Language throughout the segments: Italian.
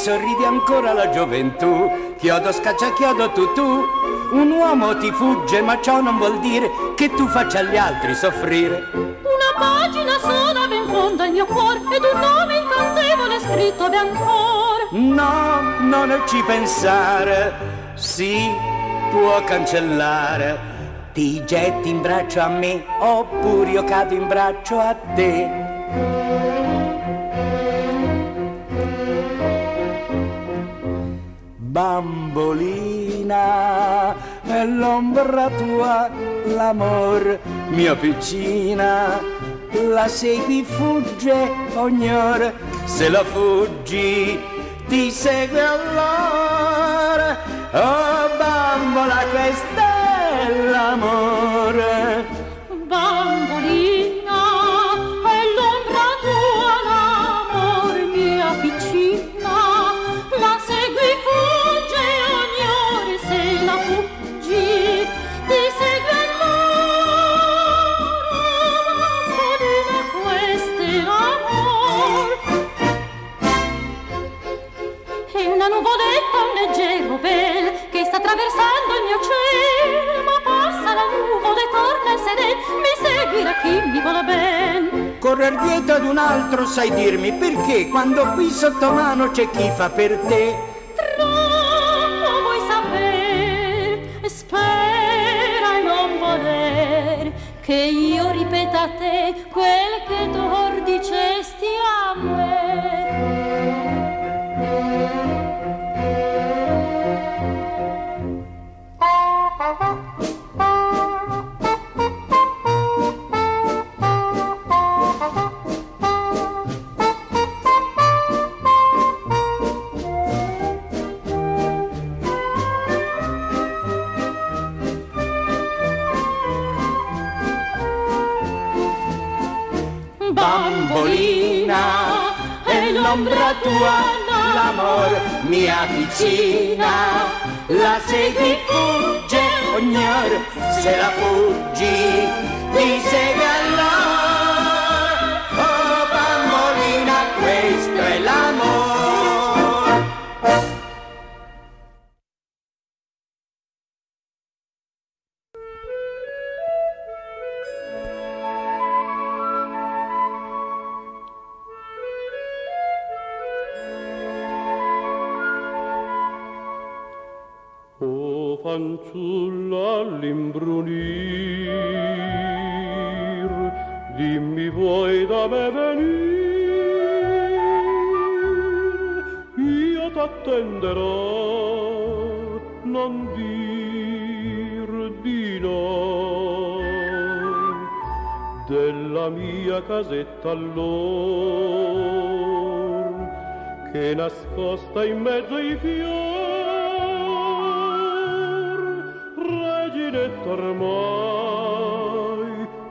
Sorridi ancora la gioventù. Chiodo scaccia chiodo tu tu. Un uomo ti fugge, ma ciò non vuol dire che tu faccia gli altri soffrire. Una pagina sola ben fonda il mio cuore ed un nome incantevole scritto ben ancora. No, non ci pensare. Sì, può cancellare. Ti getti in braccio a me, oppure io cado in braccio a te. Tua, l'amor mia piccina, la segui fugge ognor, se la fuggi ti segue allora, oh bambola questa è l'amore. Seguirà chi mi vuole ben. Correr dietro ad un altro sai dirmi perché? Quando qui sotto mano c'è chi fa per te. Troppo vuoi saper spera e non voler che io ripeta a te quel che d'or dicesti a me l'ombra tua, l'amor mi avvicina, la segui fugge, ognor se la fuggi, ti segue allor, che nascosta in mezzo ai fior, reginetta ormai,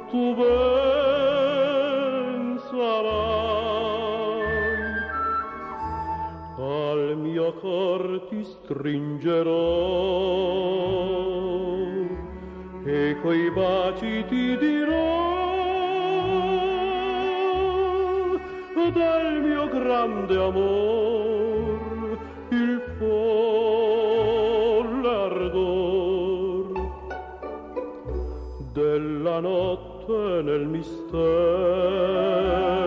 tu ben sarai. Al mio cor ti stringerò e coi baci ti dirò del mio grande amor il folle ardor. Della notte nel mister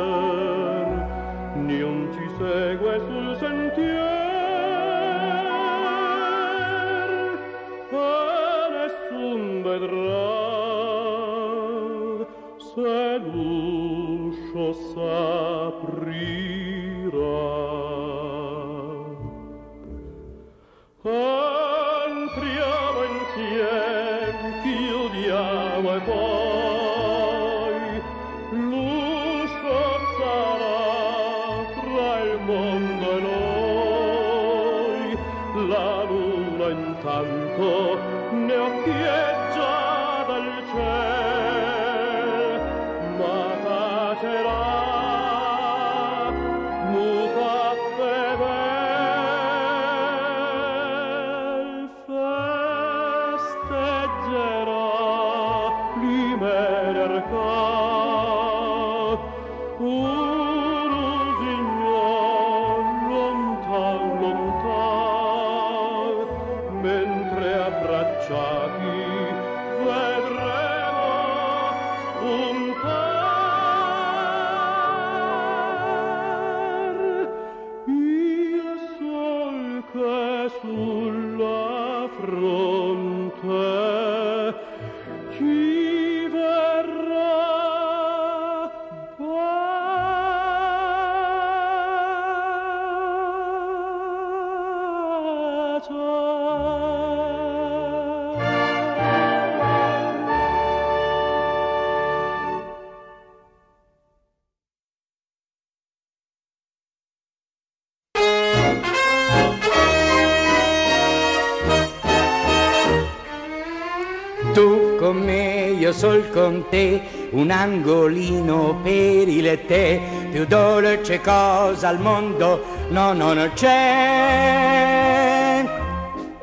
sol con te, un angolino per il te, più dolce cosa al mondo, no, no, non c'è.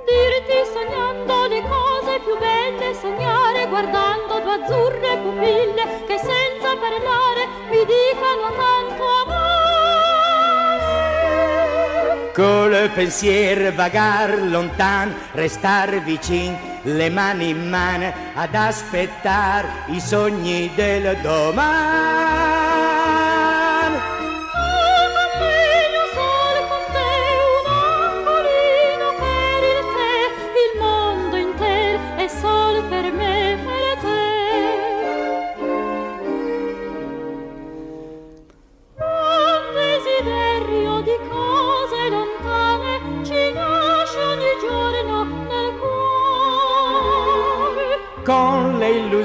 Dirti sognando le cose più belle, sognare guardando due azzurre pupille che senza parlare mi dicano tanto amore. Col pensier vagar lontan, restar vicin, le mani in mano ad aspettar i sogni del domani.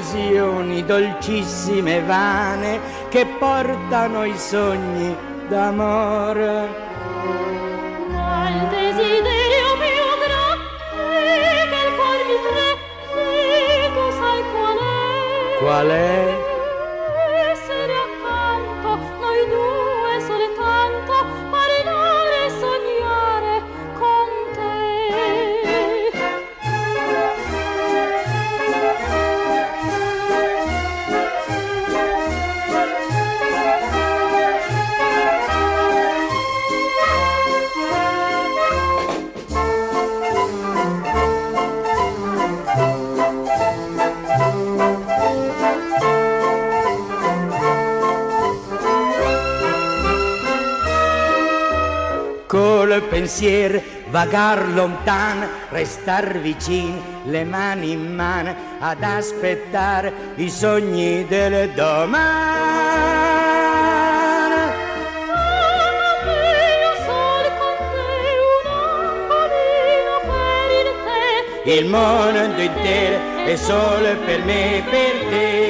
Illusioni dolcissime e vane che portano i sogni d'amore. Ma il desiderio più grande che il cuore mi prende, tu sai qual è? Qual è? Col pensier vagar lontan, restar vicin, le mani in mano ad aspettare i sogni del domani. Il mondo intero è solo per me per te.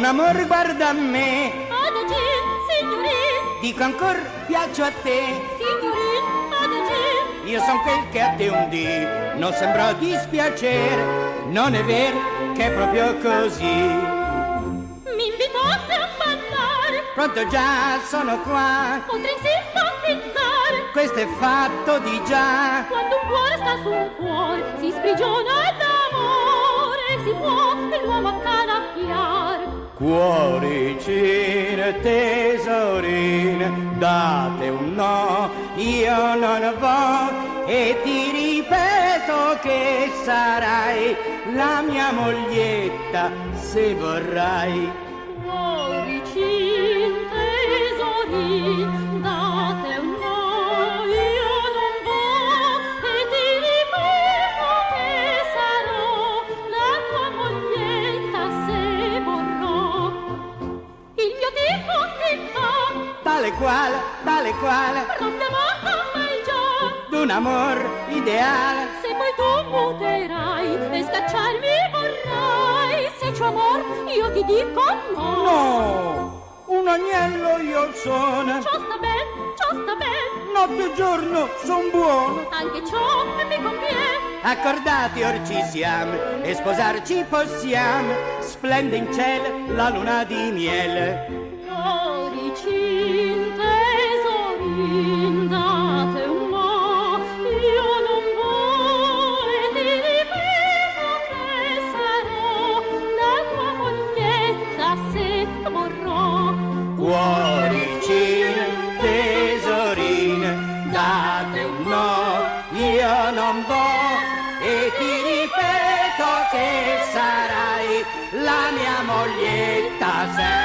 Con amor guarda a me, Adagì, signorin, dico ancor piaccio a te. signorin, adagì. Io son quel che a te un dì non sembrò dispiacere, non è vero che è proprio così. Mi invitate a ballare, Pronto già sono qua, potrei simpatizzare. questo è fatto di già. Quando un cuore sta su un cuore, si sprigiona d'amore, si può l'uomo accanacchiare. Cuoricine, tesorine, date un no, io non vo e ti ripeto che sarai la mia moglietta se vorrai. Tale quale, tale quale, amata mai già. d'un amor ideale. Se poi tu muterai e scacciarmi vorrai, se c'ho amor io ti dico no. No, un agnello io sono, Ciò sta ben, ciò sta ben, notte e giorno son buono. anche ciò mi conviene. Accordati or ci siamo e sposarci possiamo, splende in cielo la luna di miele. Cuoricin, moglietta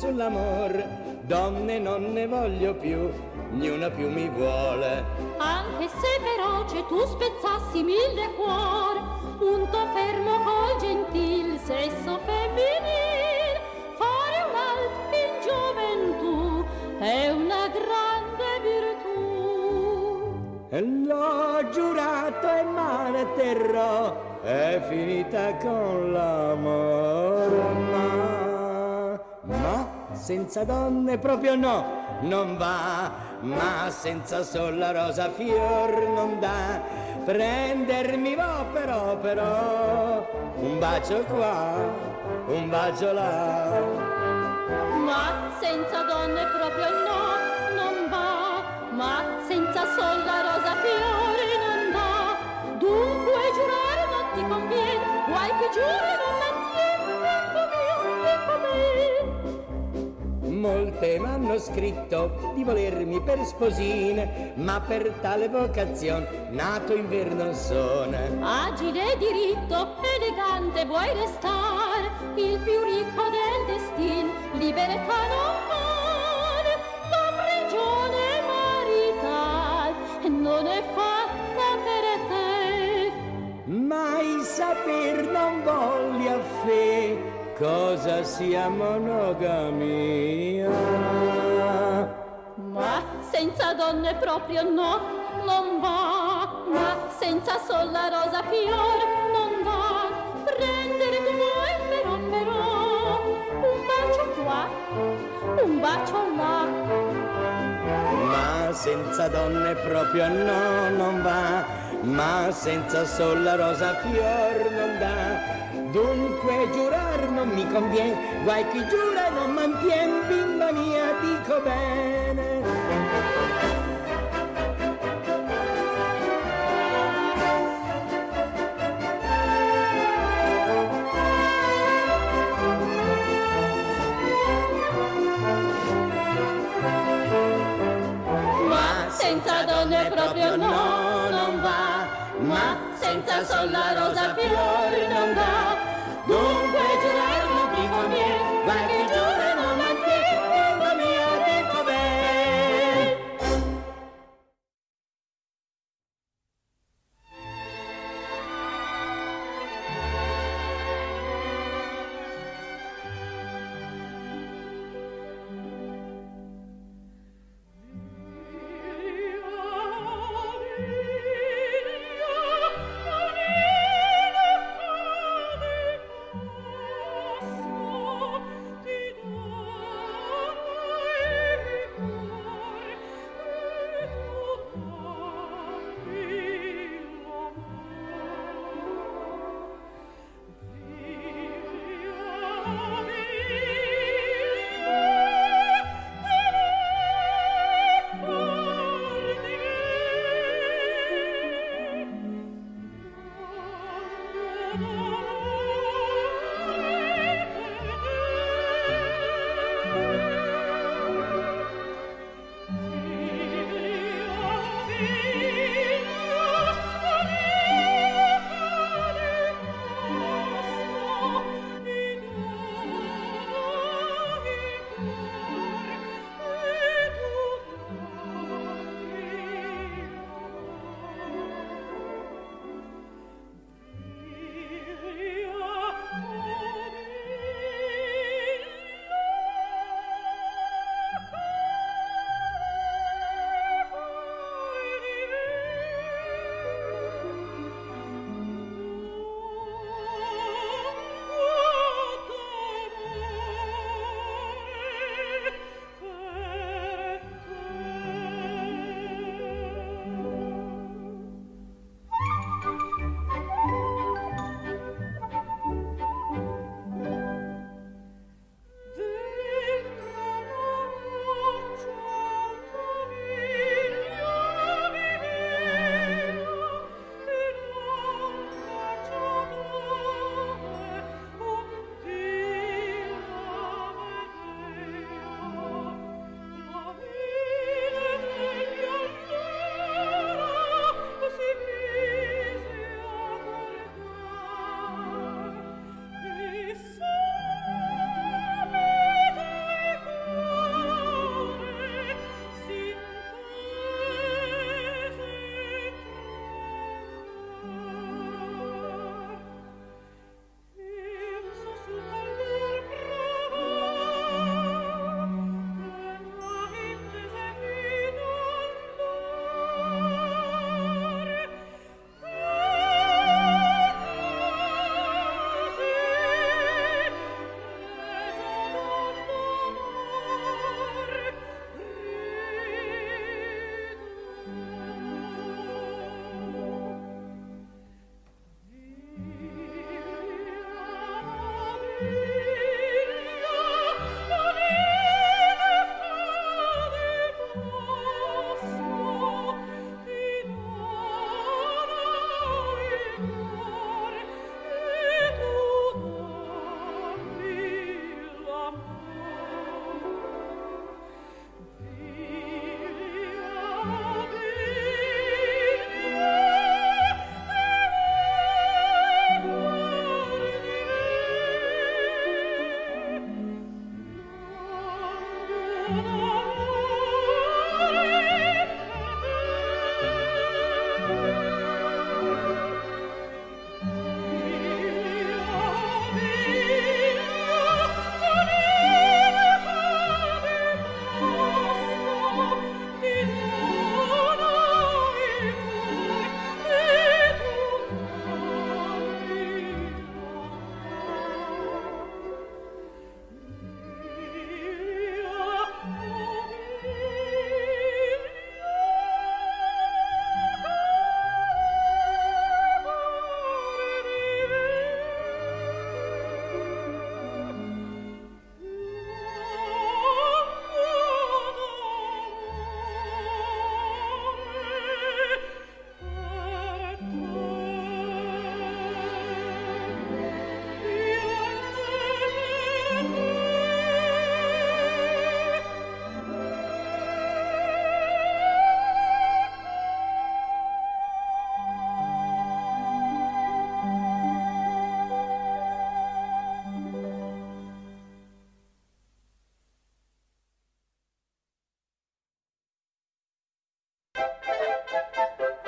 sull'amor. Donne non ne voglio più, niuna più mi vuole. Anche se feroce tu spezzassi mille cuor, punto fermo col gentil sesso femminil, fare un alt in gioventù è una grande virtù. E L'ho giurato e male terrò, è finita con l'amore. Senza donne proprio no, non va. Ma senza sol la rosa fior non dà. Prendermi va però, però, un bacio qua, un bacio là. Ma senza donne proprio no, non va, ma senza sol la rosa fiore non dà. Dunque giurare non ti conviene, guai che giuri non mantiene, Molte m'hanno scritto di volermi per sposine, ma per tale vocazione nato in non sono. Agile, diritto, elegante vuoi restar, il più ricco del destin, libertà non cosa sia monogamia. Ma senza donne proprio no, non va, ma senza sol la rosa fior non va. Prendere tu vuoi però però, un bacio qua, un bacio là. Ma senza donne proprio no, non va, ma senza sol la rosa fior non dà. Dunque giurar non mi conviene, guai chi giura non mantien, bimba mia, dico bene. Ma senza donne proprio no, non va, ma senza sol la rosa fior non dà. Dunque Música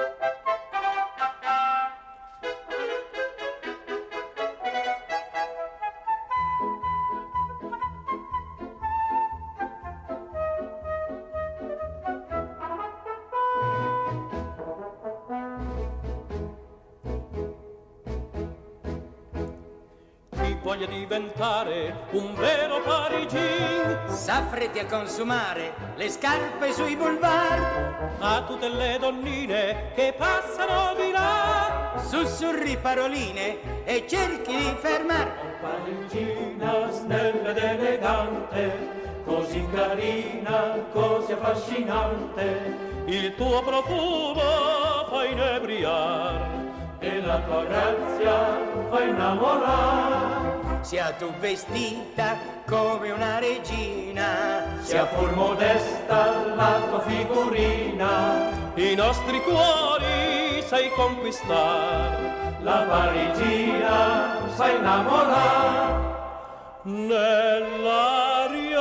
diventare un vero parigin S'affretti a consumare le scarpe sui boulevard, a tutte le donnine che passano di là. sussurri paroline e cerchi di fermar. Parigina snella ed elegante, così carina, così affascinante. Il tuo profumo fa inebriar e la tua grazia fa innamorare. Sia tu vestita come una regina, Sia pur modesta la tua figurina, i nostri cuori sai conquistar, la parigina sa innamorare. Nell'aria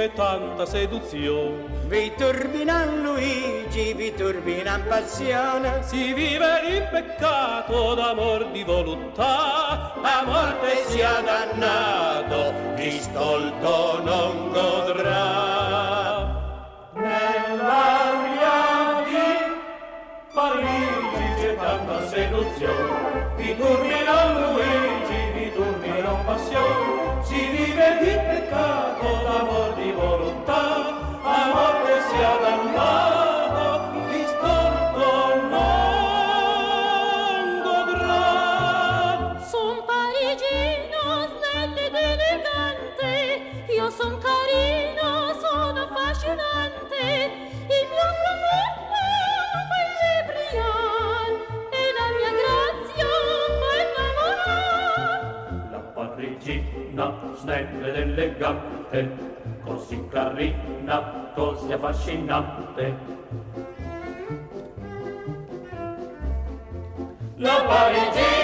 c'è tanta seduzione, vi turbinan Luigi, vi turbinan passione. si vive in peccato d'amor di voluttà, la morte sia dannato, chi stolto non godrà. Nell'aria di Parigi c'è tanta seduzione, vi turbino Luigi, vi turbino passione, son carino, sono affascinante, il mio profumo fa inebriar e la mia grazia fa innamorar. La parigina snella ed elegante, così carina, così affascinante. La parigina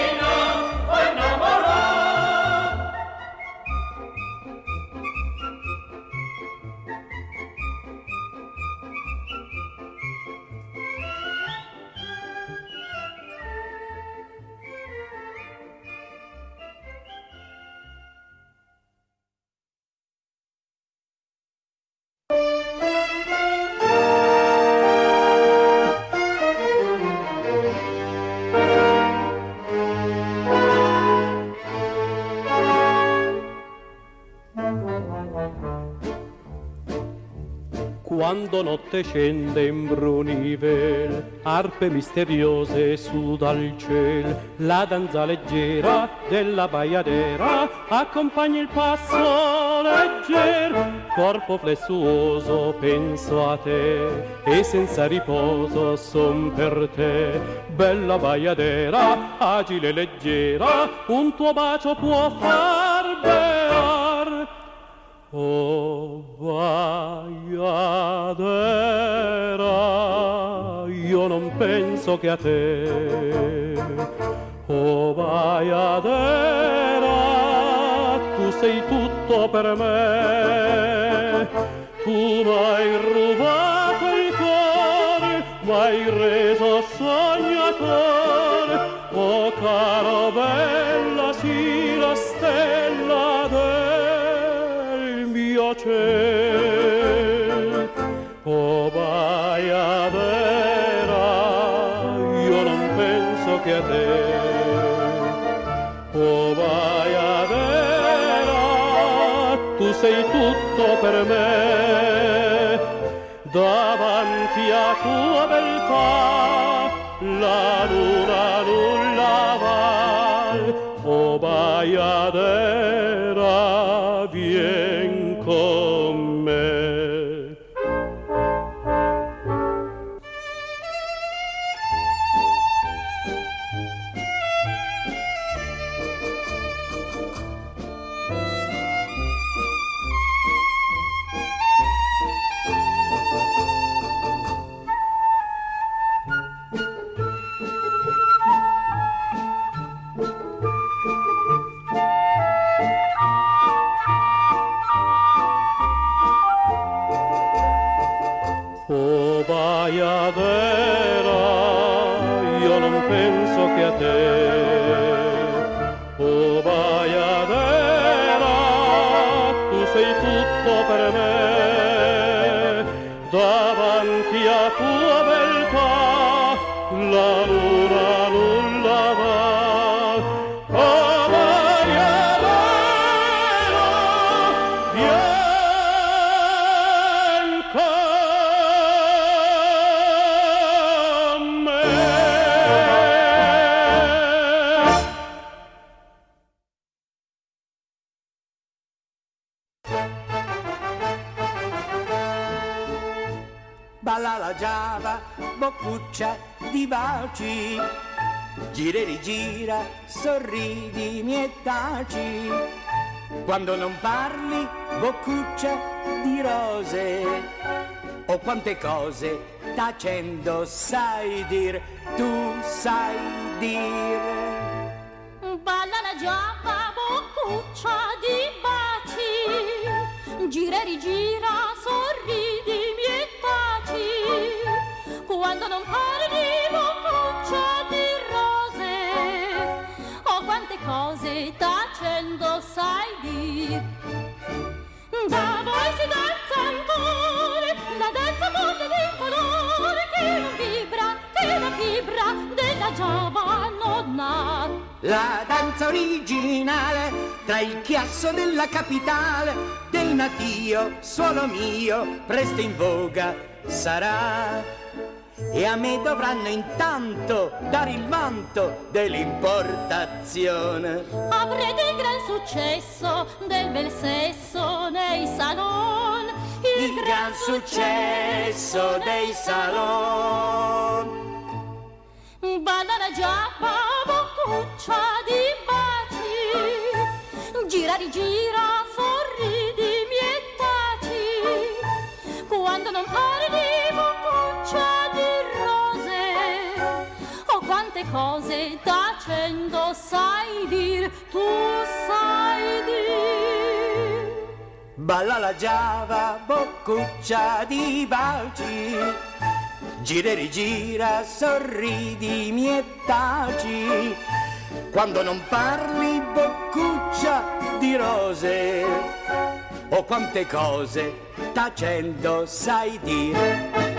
Quando notte scende in brunivel, arpe misteriose su dal ciel, la danza leggera della baiadera accompagna il passo legger, corpo flessuoso penso a te e senza riposo son per te, bella baiadera, agile e leggera, un tuo bacio può far bear. Oh, baiadera, io non penso che a te. Oh, baiadera, tu sei tutto per me. Tu m'hai rubato il cuore, m'hai reso sognatore. Oh, caro bella, tu sei tutto per me. Davanti a tua beltà, la luna nulla val. Oh, baiadera, vien Quando non parli, boccuccia di rose. Oh, quante cose tacendo sai dir, tu sai dire. Balla la giappa, boccuccia di baci, gira e rigira, sorridi, mi taci. Quando non parli, boccuccia cose tacendo sai dir. Da voi si danza ancora, la danza molte di colore che non vibra, che la fibra della giava non. La danza originale tra il chiasso della capitale dei natio, suolo mio, presto in voga sarà. E a me dovranno intanto dare il vanto dell'importazione. Avrete il gran successo del bel sesso nei salon. Il gran successo dei salon. Balla la giappa, boccuccia di baci. Gira, rigira, sorridi, mi taci. Quando non parli, cose tacendo sai dir, tu sai dir. Balla la giava, boccuccia di baci. Gira e rigira, sorridi, mi taci. Quando non parli, boccuccia di rose. Oh, quante cose tacendo sai dire.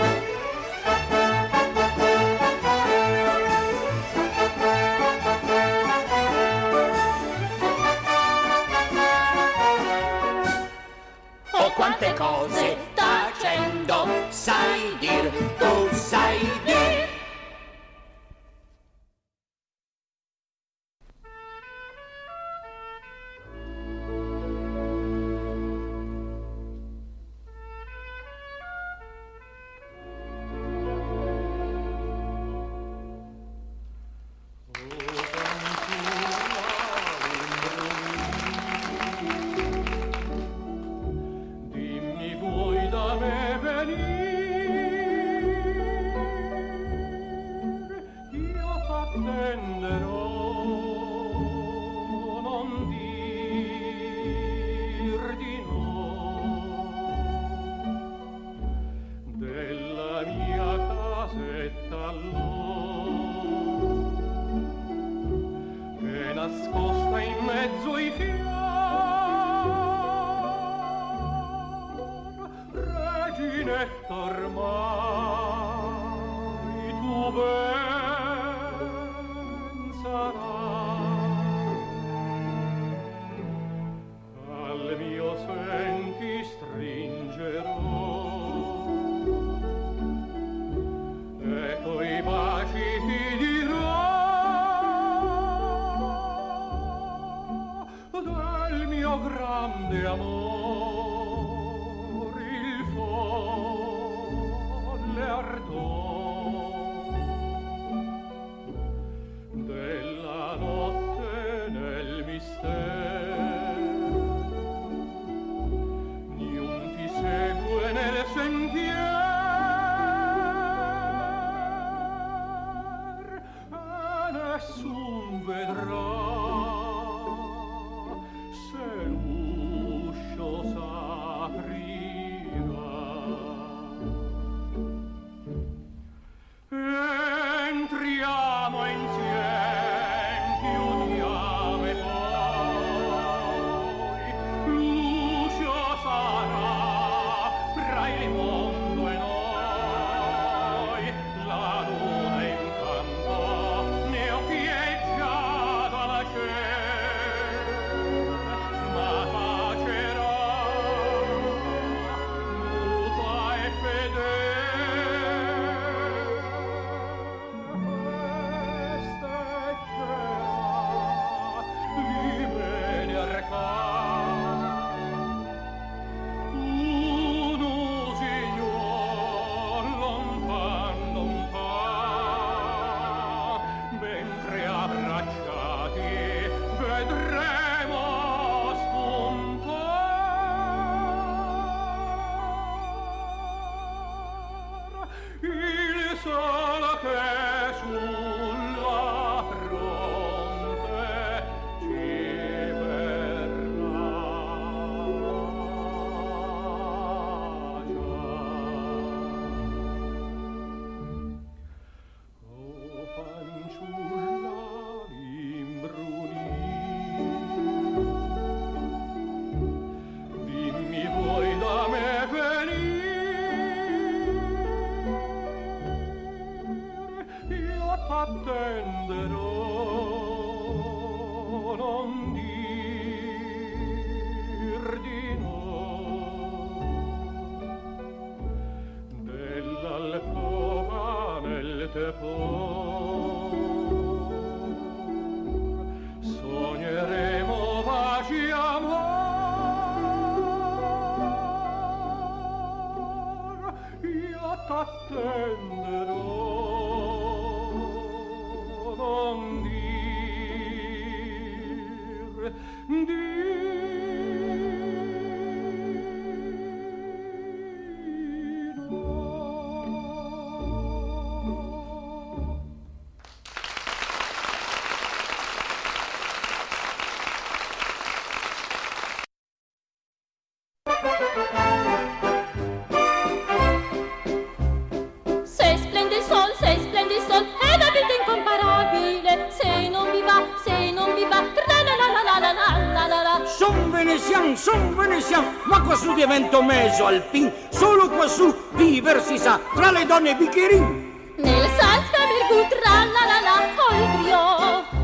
Divento meso alpin, solo quassù viver si sa, tra le donne bicchierin. Nel salsa virgù tra la la la col trio,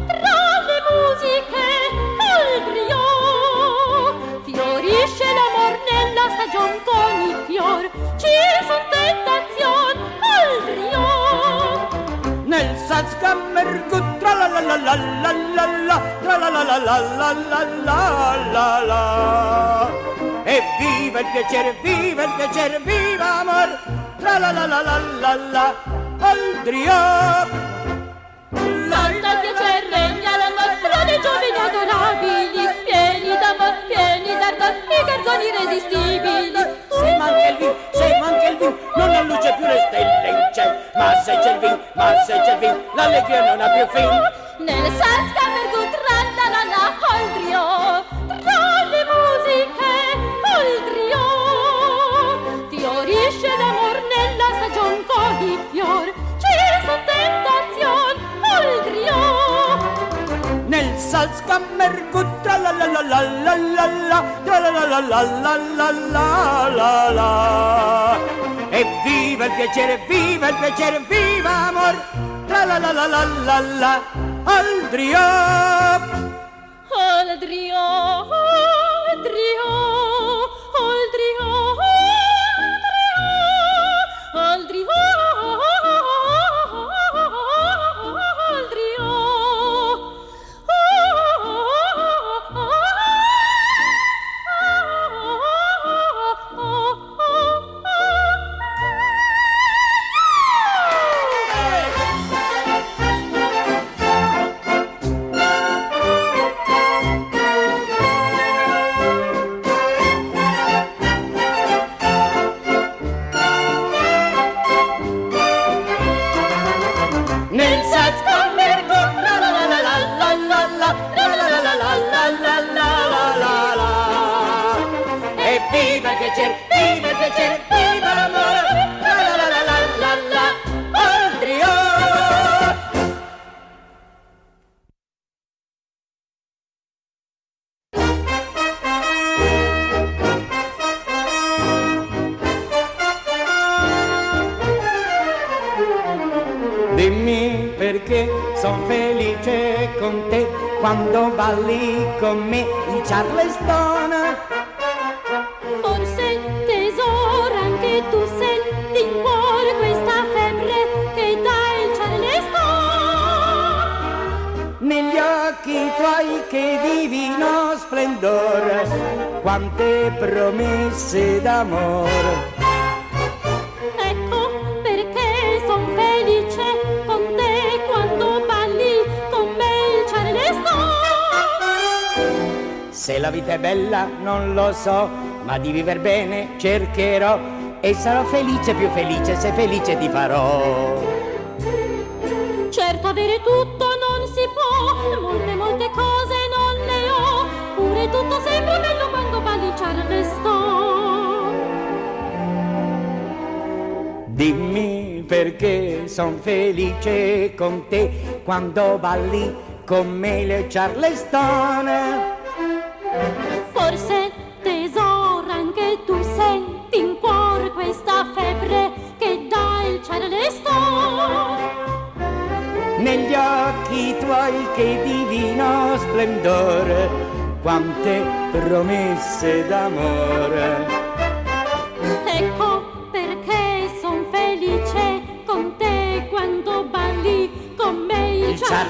tra le musiche col trio, fiorisce l'amor nella stagion con i fior, ci son tentazion Salsa virgù tra la la la la la la la, tra la la la la la la la la la e viva il piacere, viva il piacere, viva amor, la la la la la la la, al trio. Salta il piacere, regna l'amor, tra dei giovani adorabili, pieni d'ardor, i garzoni irresistibili. Se manca il vin, se manca il vin, non ha luce più le stelle in cielo, ma se c'è il vin, ma se c'è il vin, l'allegria non ha più fin. Nel salsa per gutra la la la, al trio, nel salzkammergut tra la la la la la la la tra la la la la la la la la la e viva il piacere viva il piacere viva amor tra la la la la la la al trio al trio al trio al amore. Ecco perché son felice con te quando parli con me il charleston. Se la vita è bella non lo so, ma di viver bene cercherò e sarò felice più felice se felice ti farò. Perché son felice con te quando balli con me le Charleston. Forse tesoro anche tu senti in cuore questa febbre che dà il Charleston. Negli occhi tuoi che divino splendore, quante promesse d'amore.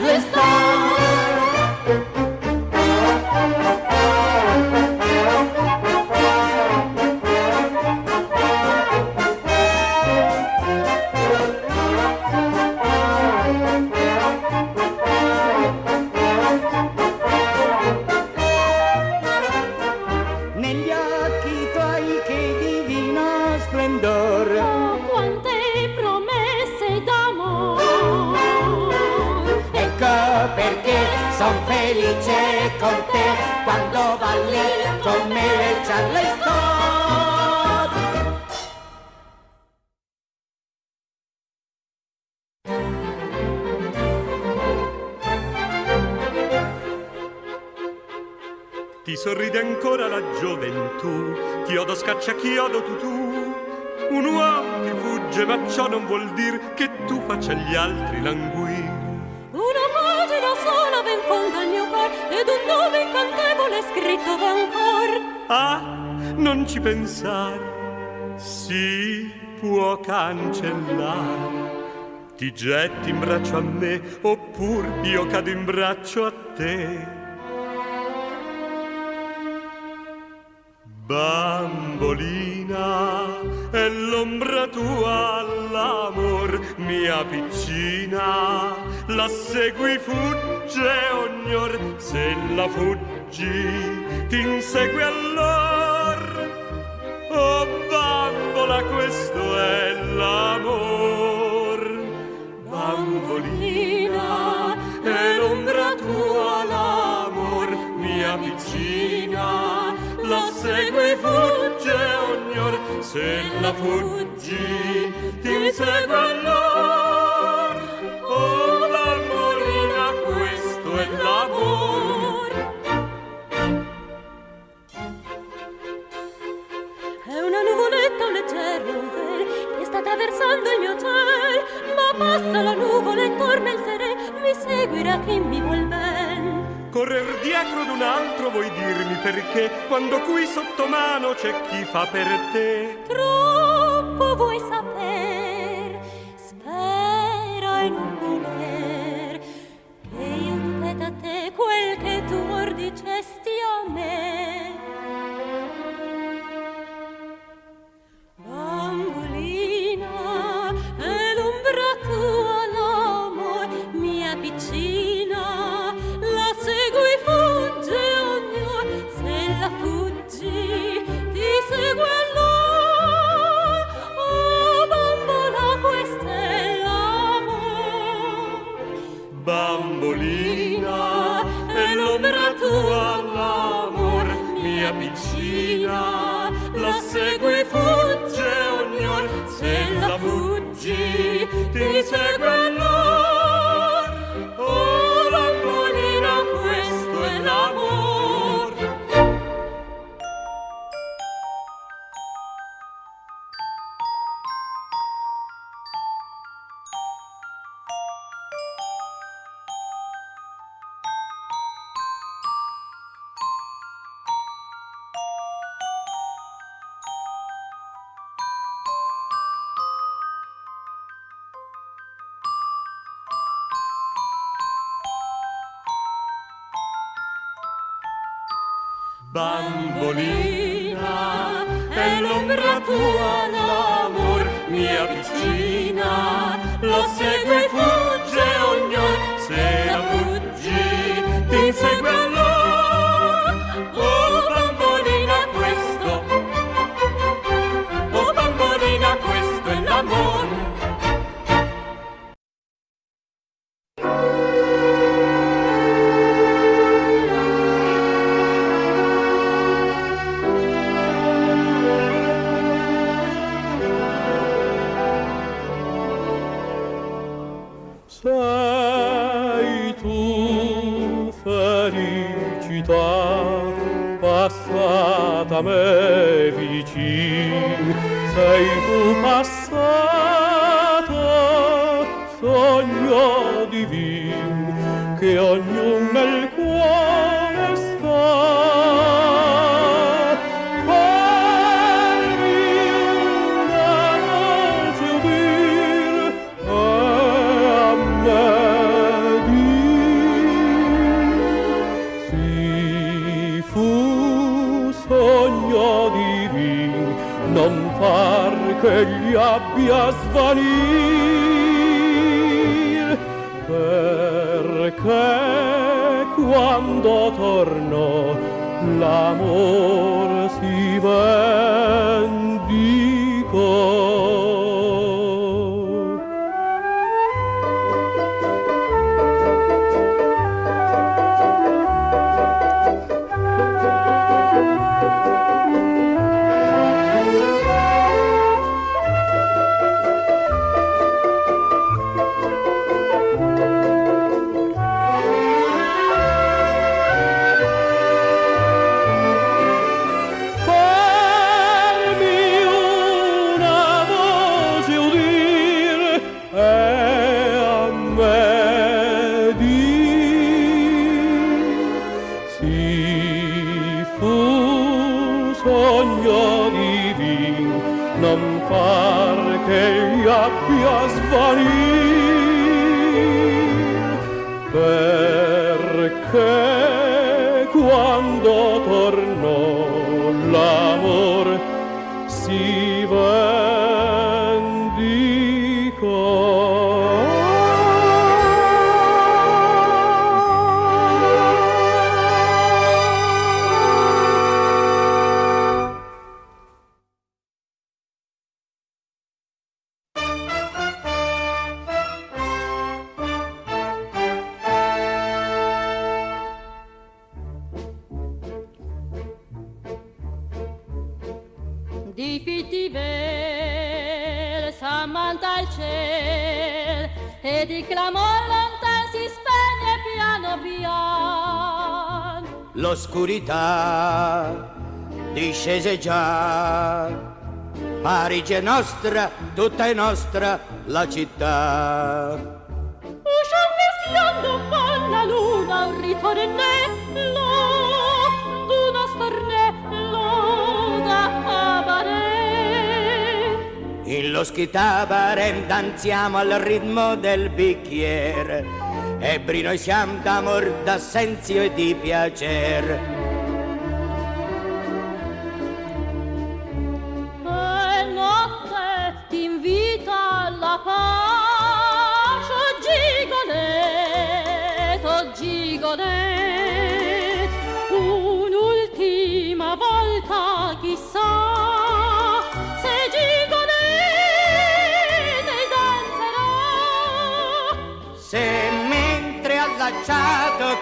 Il Charleston. Quando balli con me le Charleston. Ti sorride ancora la gioventù, chiodo scacciachiodo tutù. Un uomo ti fugge, ma ciò non vuol dir che tu faccia gli altri languire. Ed un nome incantevole scritto va ancor. Ah, non ci pensare, si può cancellare. Ti getti in braccio a me, oppur io cado in braccio a te. Bambolina, è l'ombra tua all'amor, mia piccina, la segui fugge ognor, se la fuggi ti insegue allor. Oh bambola, questo è l'amor. Segue fugge ognor, se la fuggi ti insegue allor. Oh bambolina, questo è l'amor. È una nuvoletta, un leggero vel che sta attraversando il mio ciel, ma passa la nuvola e torna il sere, mi seguirà chi mi vuol ben. Correr dietro ad un altro vuoi dirmi perché quando qui sotto mano c'è chi fa per te. Troppo vuoi saper, torno l'amor si vendicò discese già, Parigi è nostra, tutta è nostra la città. Uscia mischiando un po' la luna un ritornello d'uno stornello da cabaret. In l'oscurità barem danziamo al ritmo del bicchiere, Ebri noi siamo d'amor, d'assenzio e di piacer.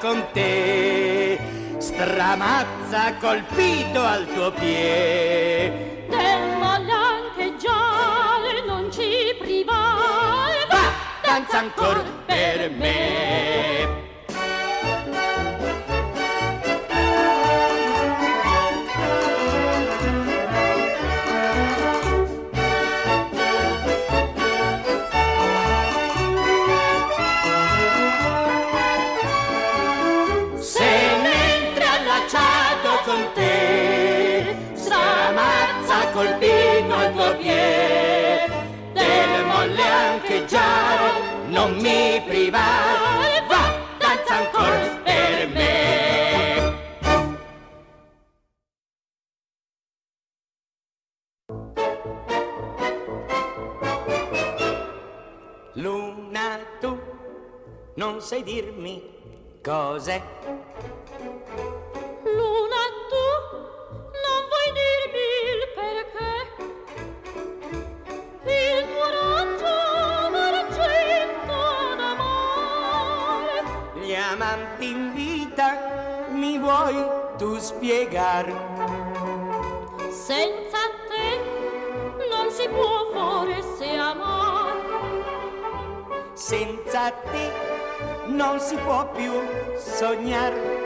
Con te. Stramazza colpito al tuo piede Del malancheggiare non ci privare, va danza ancora per me colpito al tuo piede. Del molle ancheggiare non mi privare. Va danza ancora per me. Luna tu non sai dirmi cos'è spiegar senza te non si può forse amar senza te non si può più sognare.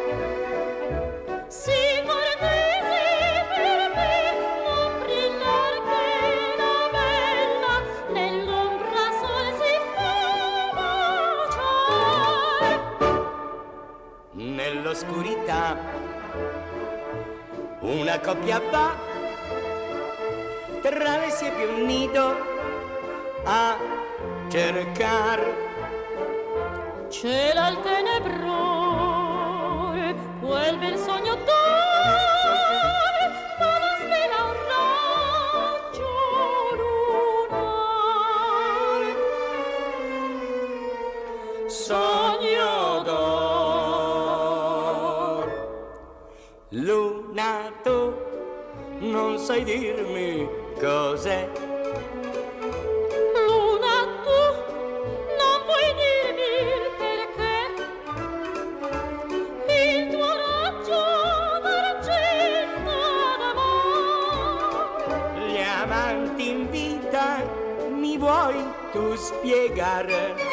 Si cortese per me non brillar che la bella nell'ombra sol si fa baciar. Nell'oscurità una coppia va tra le siepi un nido a cercare. Cela il vuoi tu spiegare?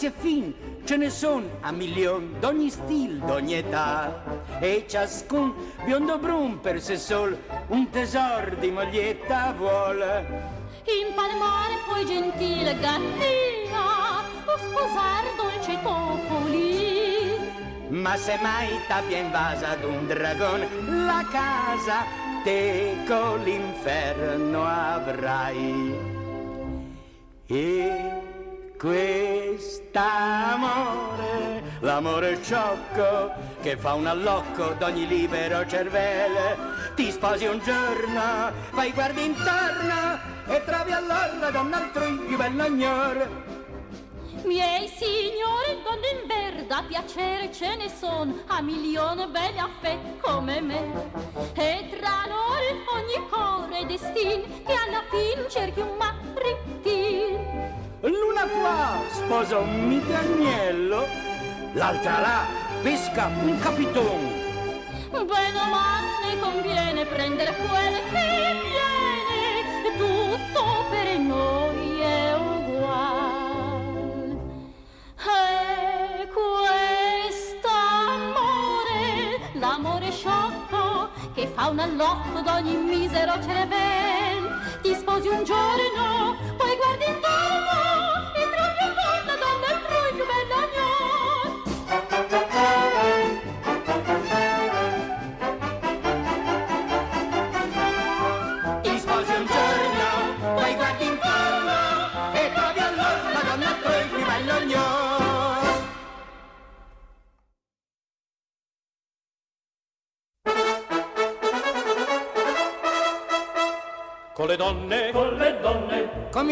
Grossi e fin, ce ne son a milion d'ogni stil, d'ogni età. E ciascun biondo brun per sé sol un tesor di moglietta vuole. Impalmare poi gentile gattina o sposar dolce topoli. Ma se mai t'abbia invasa d'un dragon la casa, te con l'inferno avrai. E quest'amore, l'amore sciocco che fa un allocco d'ogni libero cervello, ti sposi un giorno, fai guardi intorno e trovi allora donna altrui più bella ignore. Miei signori, donne in verda, piacere ce ne son a milione belle affè come me. E tra loro ogni core destin che alla fin cerchi un maritin. Sposa un mite agnello, l'altra là pesca un capiton. Bene male conviene prendere quel che viene, tutto per noi è ugual. E quest'amore, l'amore sciocco, che fa un allocco d'ogni misero cervel, ti sposi un giorno,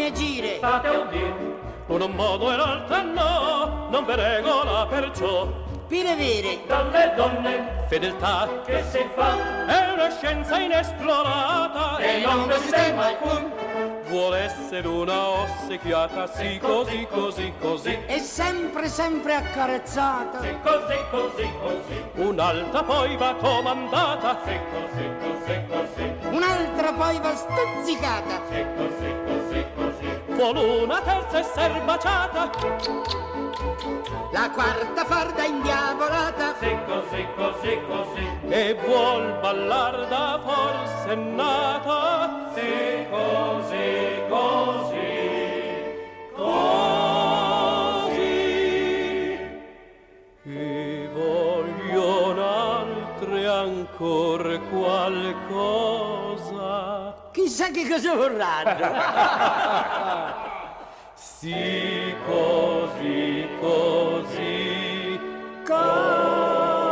Come agire? state a udire, un modo e l'altro no, non ve regola perciò. Pire vere, Dalle donne, fedeltà che si fa, è una scienza inesplorata e non vi sistema alcun. vuole essere una ossequiata, sì così, così, così. È sempre, sempre accarezzata. Sì, così, così, così. Un'altra poi va comandata, sì così, così, così. Un'altra poi va stuzzicata. Sì, così, così, così vuole una terza esser baciata. La quarta farda indiavolata. Secco così, così, così. e vuol ballar da forse nata secco così, secco così. E vogliono un'altra ancora qualcosa chissà che cosa vorranno. Sì, così, così. Così.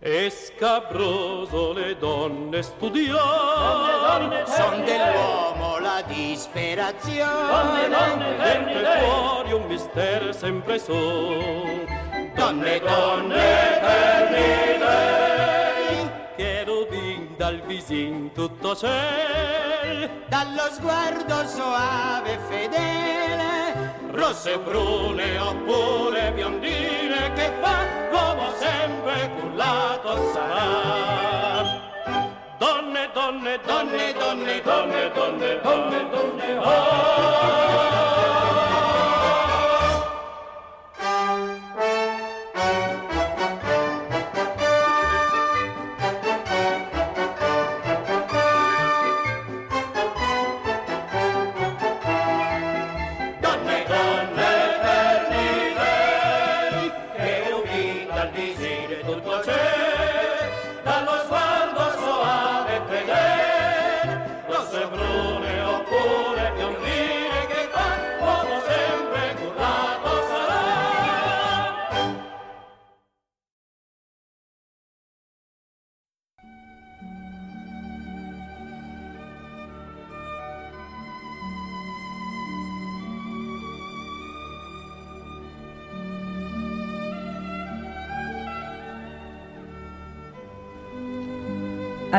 E scabroso le donne studiano. Son dell'uomo la disperazione. Dentro e fuori un mistero sempre son. Donne, donne, eterni dei. Cherubin dal visin tutto ciel. Dallo sguardo soave e fedele. rosse brune oppure biondine che fa l'uomo sempre cullato sarà donne donne donne donne donne donne donne donne ah. donne